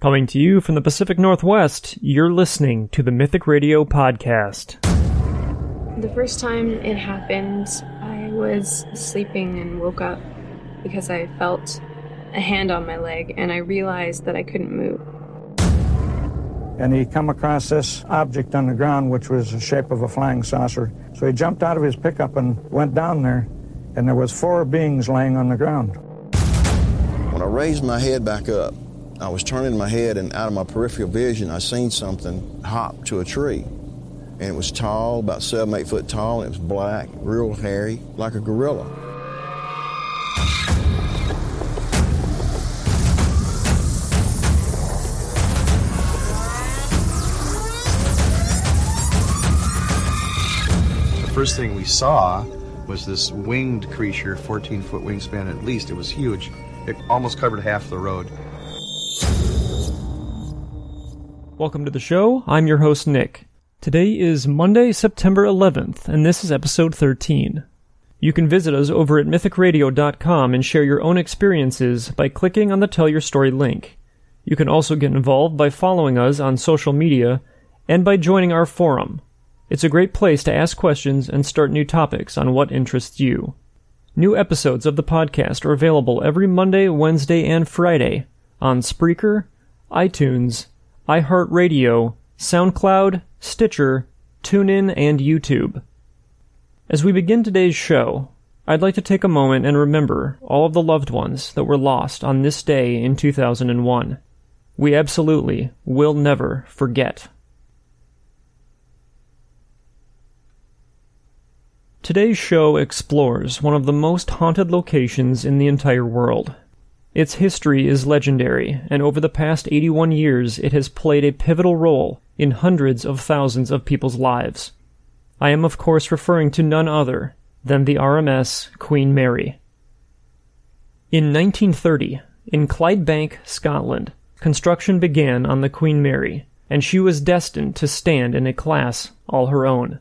Coming to you from the Pacific Northwest, you're listening to the Mythic Radio Podcast. The first time it happened, I was sleeping and woke up because I felt a hand on my leg and I realized that I couldn't move. And he come across this object on the ground, which was the shape of a flying saucer. So he jumped out of his pickup and went down there, and there was four beings laying on the ground. When I raised my head back up, I was turning my head, and out of my peripheral vision, I seen something hop to a tree. And it was tall, about seven, eight foot tall, and it was black, real hairy, like a gorilla. The first thing we saw was this winged creature, 14 foot wingspan at least. It was huge. It almost covered half the road. Welcome to the show. I'm your host, Nick. Today is Monday, September 11th, and this is episode 13. You can visit us over at mythicradio.com and share your own experiences by clicking on the Tell Your Story link. You can also get involved by following us on social media and by joining our forum. It's a great place to ask questions and start new topics on what interests you. New episodes of the podcast are available every Monday, Wednesday, and Friday on Spreaker, iTunes, iHeartRadio, SoundCloud, Stitcher, TuneIn, and YouTube. As we begin today's show, I'd like to take a moment and remember all of the loved ones that were lost on this day in 2001. We absolutely will never forget. Today's show explores one of the most haunted locations in the entire world. Its history is legendary, and over the past 81 years it has played a pivotal role in hundreds of thousands of people's lives. I am, of course, referring to none other than the RMS Queen Mary. In 1930, in Clydebank, Scotland, construction began on the Queen Mary, and she was destined to stand in a class all her own.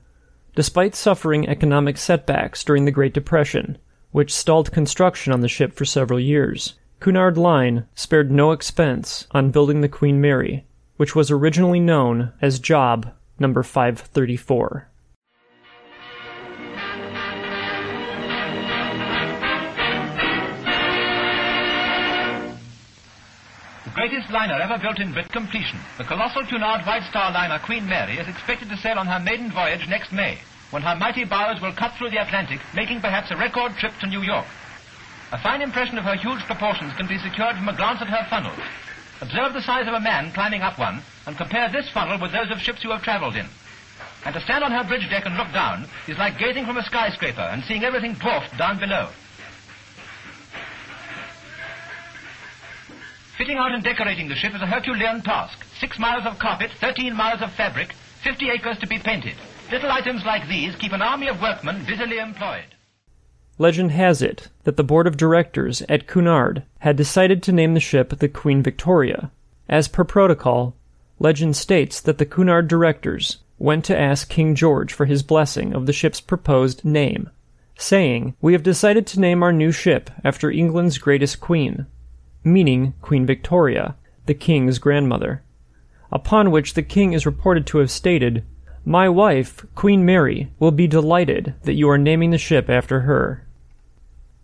Despite suffering economic setbacks during the Great Depression, which stalled construction on the ship for several years, Cunard Line spared no expense on building the Queen Mary, which was originally known as Job Number 534. The greatest liner ever built in with completion, the colossal Cunard White Star liner Queen Mary is expected to sail on her maiden voyage next May, when her mighty bows will cut through the Atlantic, making perhaps a record trip to New York. A fine impression of her huge proportions can be secured from a glance at her funnel. Observe the size of a man climbing up one, and compare this funnel with those of ships you have traveled in. And to stand on her bridge deck and look down is like gazing from a skyscraper and seeing everything dwarfed down below. Fitting out and decorating the ship is a Herculean task. Six miles of carpet, 13 miles of fabric, 50 acres to be painted. Little items like these keep an army of workmen busily employed. Legend has it that the board of directors at Cunard had decided to name the ship the Queen Victoria. As per protocol, legend states that the Cunard directors went to ask King George for his blessing of the ship's proposed name, saying, We have decided to name our new ship after England's greatest queen, meaning Queen Victoria, the king's grandmother. Upon which the king is reported to have stated, My wife, Queen Mary, will be delighted that you are naming the ship after her.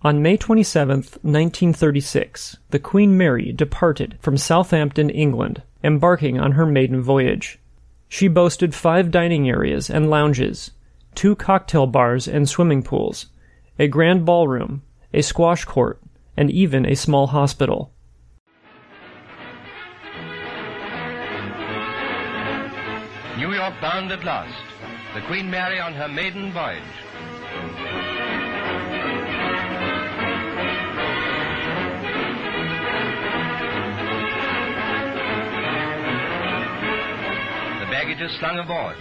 On May 27, 1936, the Queen Mary departed from Southampton, England, embarking on her maiden voyage. She boasted five dining areas and lounges, two cocktail bars and swimming pools, a grand ballroom, a squash court, and even a small hospital. New York bound at last. The Queen Mary on her maiden voyage. Packages slung aboard,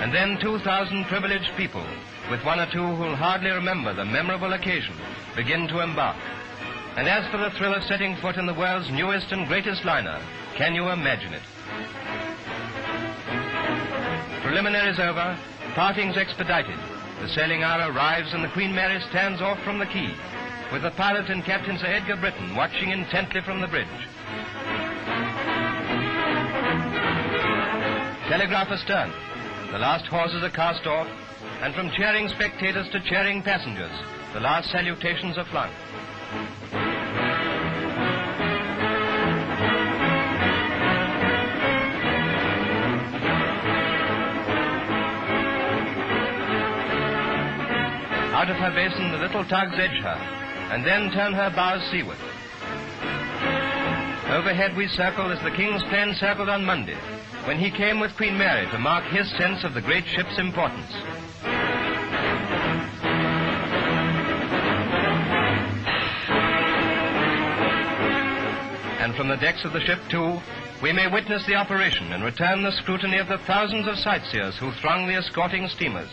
and then 2,000 privileged people, with one or two who'll hardly remember the memorable occasion, begin to embark. And as for the thrill of setting foot in the world's newest and greatest liner, can you imagine it? Preliminaries over, parting's expedited. The sailing hour arrives and the Queen Mary stands off from the quay, with the pilot and Captain Sir Edgar Britten watching intently from the bridge. Telegraph astern. The last hawsers are cast off, and from cheering spectators to cheering passengers, the last salutations are flung. Out of her basin, the little tugs edge her, and then turn her bows seaward. Overhead we circle as the King's plane circled on Monday, when he came with Queen Mary to mark his sense of the great ship's importance. And from the decks of the ship, too, we may witness the operation and return the scrutiny of the thousands of sightseers who throng the escorting steamers.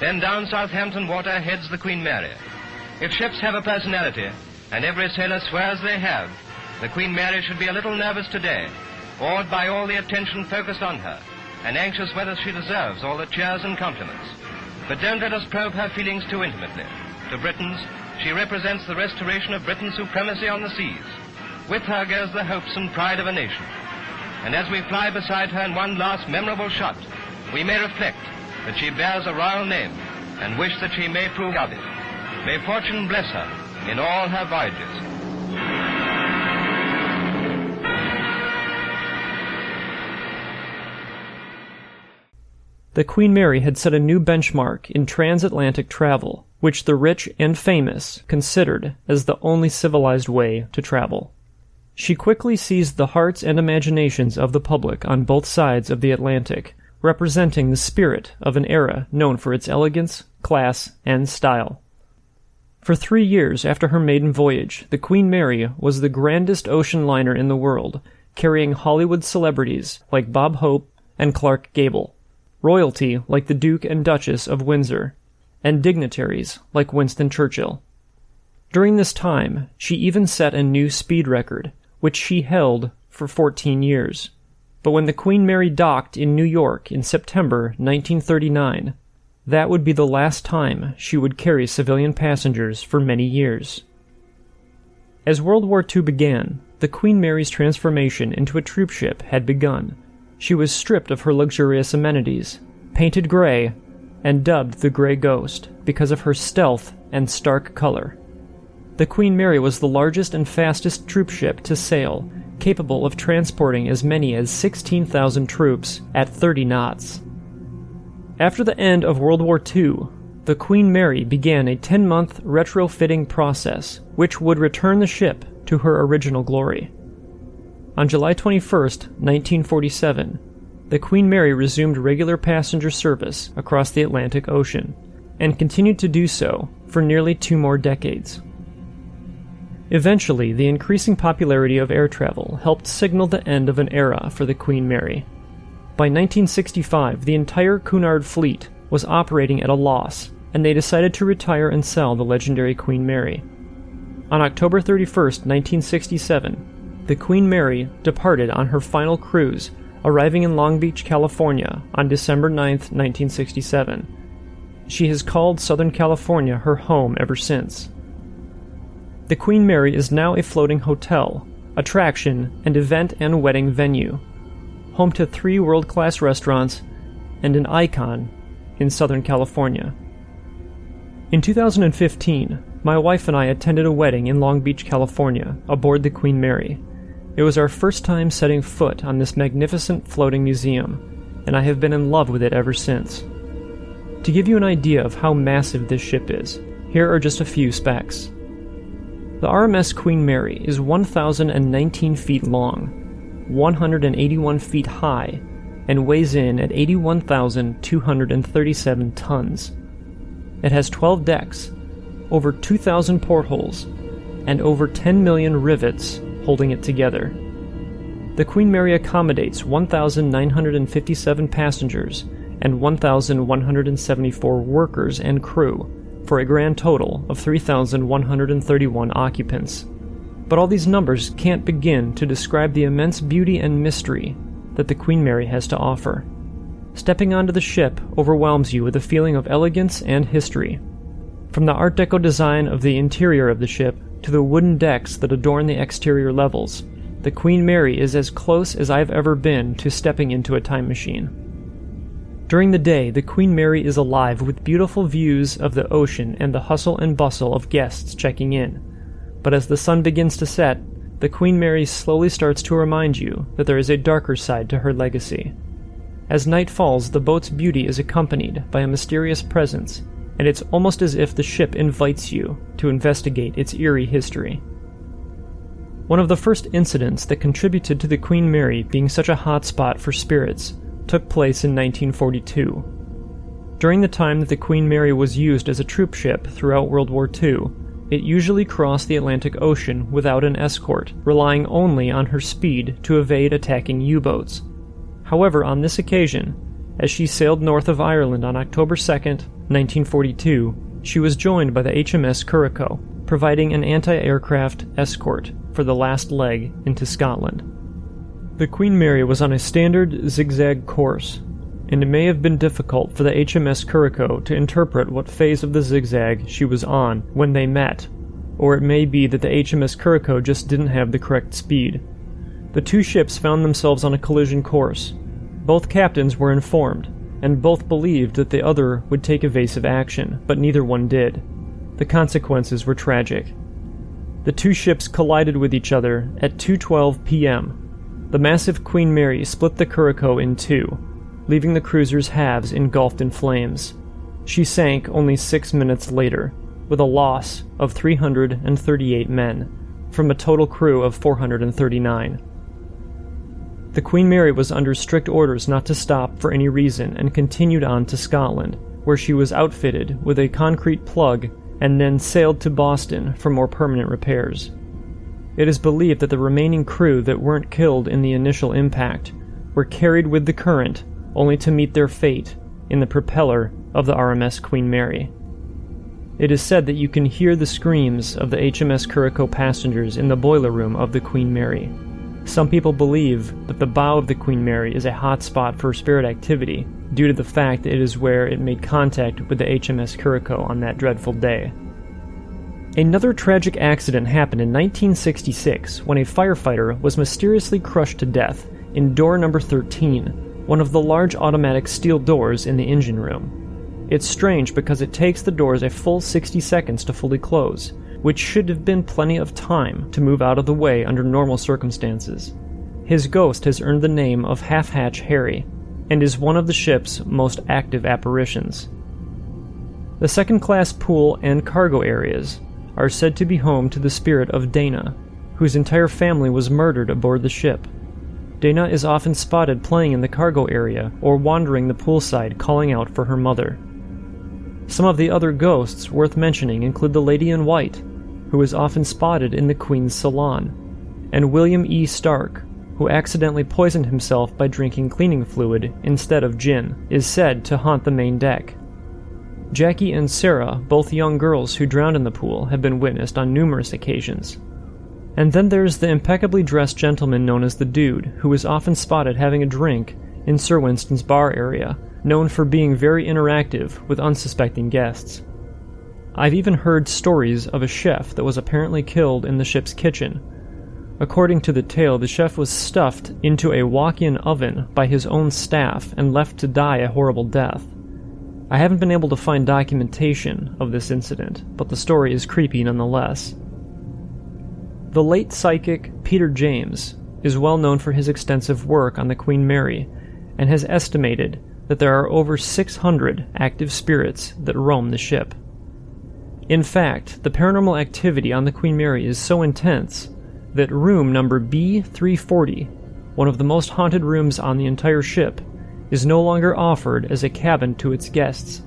Then down Southampton water heads the Queen Mary. If ships have a personality, and every sailor swears they have, the Queen Mary should be a little nervous today, awed by all the attention focused on her, and anxious whether she deserves all the cheers and compliments. But don't let us probe her feelings too intimately. To Britons, she represents the restoration of Britain's supremacy on the seas. With her goes the hopes and pride of a nation. And as we fly beside her in one last memorable shot, we may reflect that she bears a royal name and wish that she may prove of it. May fortune bless her in all her voyages. The Queen Mary had set a new benchmark in transatlantic travel, which the rich and famous considered as the only civilized way to travel. She quickly seized the hearts and imaginations of the public on both sides of the Atlantic, representing the spirit of an era known for its elegance, class, and style. For three years after her maiden voyage, the Queen Mary was the grandest ocean liner in the world, carrying Hollywood celebrities like Bob Hope and Clark Gable, royalty like the Duke and Duchess of Windsor, and dignitaries like Winston Churchill. During this time, she even set a new speed record, which she held for 14 years. But when the Queen Mary docked in New York in September 1939, that would be the last time she would carry civilian passengers for many years. As World War II began, the Queen Mary's transformation into a troopship had begun. She was stripped of her luxurious amenities, painted gray, and dubbed the Grey Ghost because of her stealth and stark color. The Queen Mary was the largest and fastest troopship to sail capable of transporting as many as 16,000 troops at 30 knots. After the end of World War II, the Queen Mary began a 10 month retrofitting process, which would return the ship to her original glory. On July 21, 1947, the Queen Mary resumed regular passenger service across the Atlantic Ocean, and continued to do so for nearly two more decades. Eventually, the increasing popularity of air travel helped signal the end of an era for the Queen Mary. By 1965, the entire Cunard fleet was operating at a loss, and they decided to retire and sell the legendary Queen Mary. On October 31, 1967, the Queen Mary departed on her final cruise, arriving in Long Beach, California on December 9, 1967. She has called Southern California her home ever since. The Queen Mary is now a floating hotel, attraction, and event and wedding venue, home to three world class restaurants, and an icon in Southern California. In 2015, my wife and I attended a wedding in Long Beach, California, aboard the Queen Mary. It was our first time setting foot on this magnificent floating museum, and I have been in love with it ever since. To give you an idea of how massive this ship is, here are just a few specs. The RMS Queen Mary is 1,019 feet long, 181 feet high, and weighs in at 81,237 tons. It has 12 decks, over 2,000 portholes, and over 10 million rivets holding it together. The Queen Mary accommodates 1,957 passengers and 1,174 workers and crew, for a grand total of 3,131 occupants. But all these numbers can't begin to describe the immense beauty and mystery that the Queen Mary has to offer. Stepping onto the ship overwhelms you with a feeling of elegance and history. From the Art Deco design of the interior of the ship to the wooden decks that adorn the exterior levels, the Queen Mary is as close as I've ever been to stepping into a time machine. During the day, the Queen Mary is alive with beautiful views of the ocean and the hustle and bustle of guests checking in. But as the sun begins to set, the Queen Mary slowly starts to remind you that there is a darker side to her legacy. As night falls, the boat's beauty is accompanied by a mysterious presence, and it's almost as if the ship invites you to investigate its eerie history. One of the first incidents that contributed to the Queen Mary being such a hot spot for spirits took place in 1942. During the time that the Queen Mary was used as a troop ship throughout World War II, it usually crossed the Atlantic Ocean without an escort, relying only on her speed to evade attacking U boats. However, on this occasion, as she sailed north of Ireland on October 2, 1942, she was joined by the HMS Curaçao, providing an anti aircraft escort for the last leg into Scotland. The Queen Mary was on a standard zigzag course, and it may have been difficult for the HMS Curaçao to interpret what phase of the zigzag she was on when they met, or it may be that the HMS Curaçao just didn't have the correct speed. The two ships found themselves on a collision course. Both captains were informed, and both believed that the other would take evasive action, but neither one did. The consequences were tragic. The two ships collided with each other at 2:12 p.m. The massive Queen Mary split the Curaçao in two, leaving the cruiser's halves engulfed in flames. She sank only six minutes later, with a loss of 338 men, from a total crew of 439. The Queen Mary was under strict orders not to stop for any reason and continued on to Scotland, where she was outfitted with a concrete plug and then sailed to Boston for more permanent repairs. It is believed that the remaining crew that weren't killed in the initial impact were carried with the current only to meet their fate in the propeller of the RMS Queen Mary. It is said that you can hear the screams of the HMS Curaçao passengers in the boiler room of the Queen Mary. Some people believe that the bow of the Queen Mary is a hot spot for spirit activity due to the fact that it is where it made contact with the HMS Curaçao on that dreadful day. Another tragic accident happened in 1966 when a firefighter was mysteriously crushed to death in door number 13, one of the large automatic steel doors in the engine room. It's strange because it takes the doors a full 60 seconds to fully close, which should have been plenty of time to move out of the way under normal circumstances. His ghost has earned the name of Half Hatch Harry and is one of the ship's most active apparitions. The second class pool and cargo areas are said to be home to the spirit of Dana, whose entire family was murdered aboard the ship. Dana is often spotted playing in the cargo area or wandering the poolside calling out for her mother. Some of the other ghosts worth mentioning include the Lady in White, who is often spotted in the Queen's salon, and William E. Stark, who accidentally poisoned himself by drinking cleaning fluid instead of gin, is said to haunt the main deck. Jackie and Sarah, both young girls who drowned in the pool, have been witnessed on numerous occasions. And then there's the impeccably dressed gentleman known as the Dude, who is often spotted having a drink in Sir Winston's bar area, known for being very interactive with unsuspecting guests. I've even heard stories of a chef that was apparently killed in the ship's kitchen. According to the tale, the chef was stuffed into a walk in oven by his own staff and left to die a horrible death. I haven't been able to find documentation of this incident, but the story is creepy nonetheless. The late psychic Peter James is well known for his extensive work on the Queen Mary and has estimated that there are over 600 active spirits that roam the ship. In fact, the paranormal activity on the Queen Mary is so intense that room number B340, one of the most haunted rooms on the entire ship, is no longer offered as a cabin to its guests.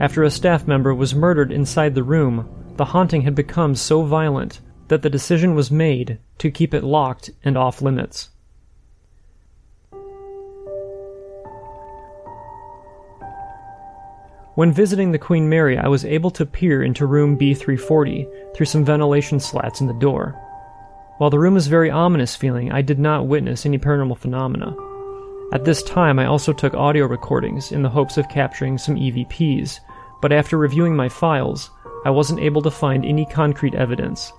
After a staff member was murdered inside the room, the haunting had become so violent that the decision was made to keep it locked and off limits. When visiting the Queen Mary, I was able to peer into room B340 through some ventilation slats in the door. While the room was very ominous feeling, I did not witness any paranormal phenomena. At this time, I also took audio recordings in the hopes of capturing some EVPs, but after reviewing my files, I wasn't able to find any concrete evidence.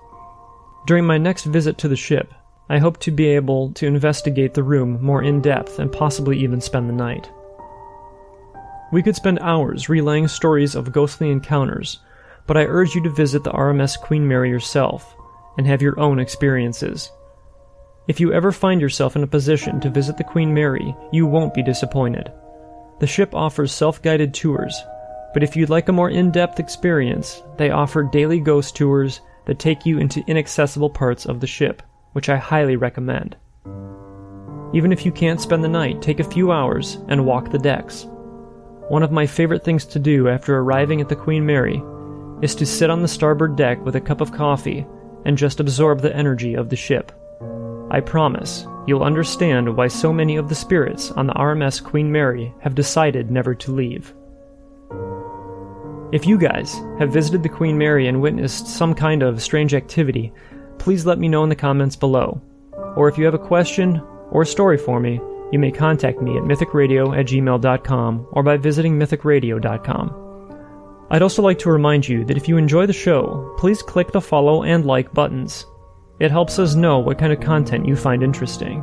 During my next visit to the ship, I hope to be able to investigate the room more in depth and possibly even spend the night. We could spend hours relaying stories of ghostly encounters, but I urge you to visit the RMS Queen Mary yourself and have your own experiences. If you ever find yourself in a position to visit the Queen Mary, you won't be disappointed. The ship offers self guided tours, but if you'd like a more in depth experience, they offer daily ghost tours that take you into inaccessible parts of the ship, which I highly recommend. Even if you can't spend the night, take a few hours and walk the decks. One of my favorite things to do after arriving at the Queen Mary is to sit on the starboard deck with a cup of coffee and just absorb the energy of the ship. I promise you'll understand why so many of the spirits on the RMS Queen Mary have decided never to leave. If you guys have visited the Queen Mary and witnessed some kind of strange activity, please let me know in the comments below. Or if you have a question or story for me, you may contact me at mythicradio at gmail.com or by visiting mythicradio.com. I'd also like to remind you that if you enjoy the show, please click the follow and like buttons. It helps us know what kind of content you find interesting.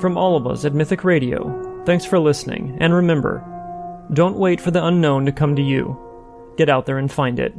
From all of us at Mythic Radio, thanks for listening, and remember don't wait for the unknown to come to you. Get out there and find it.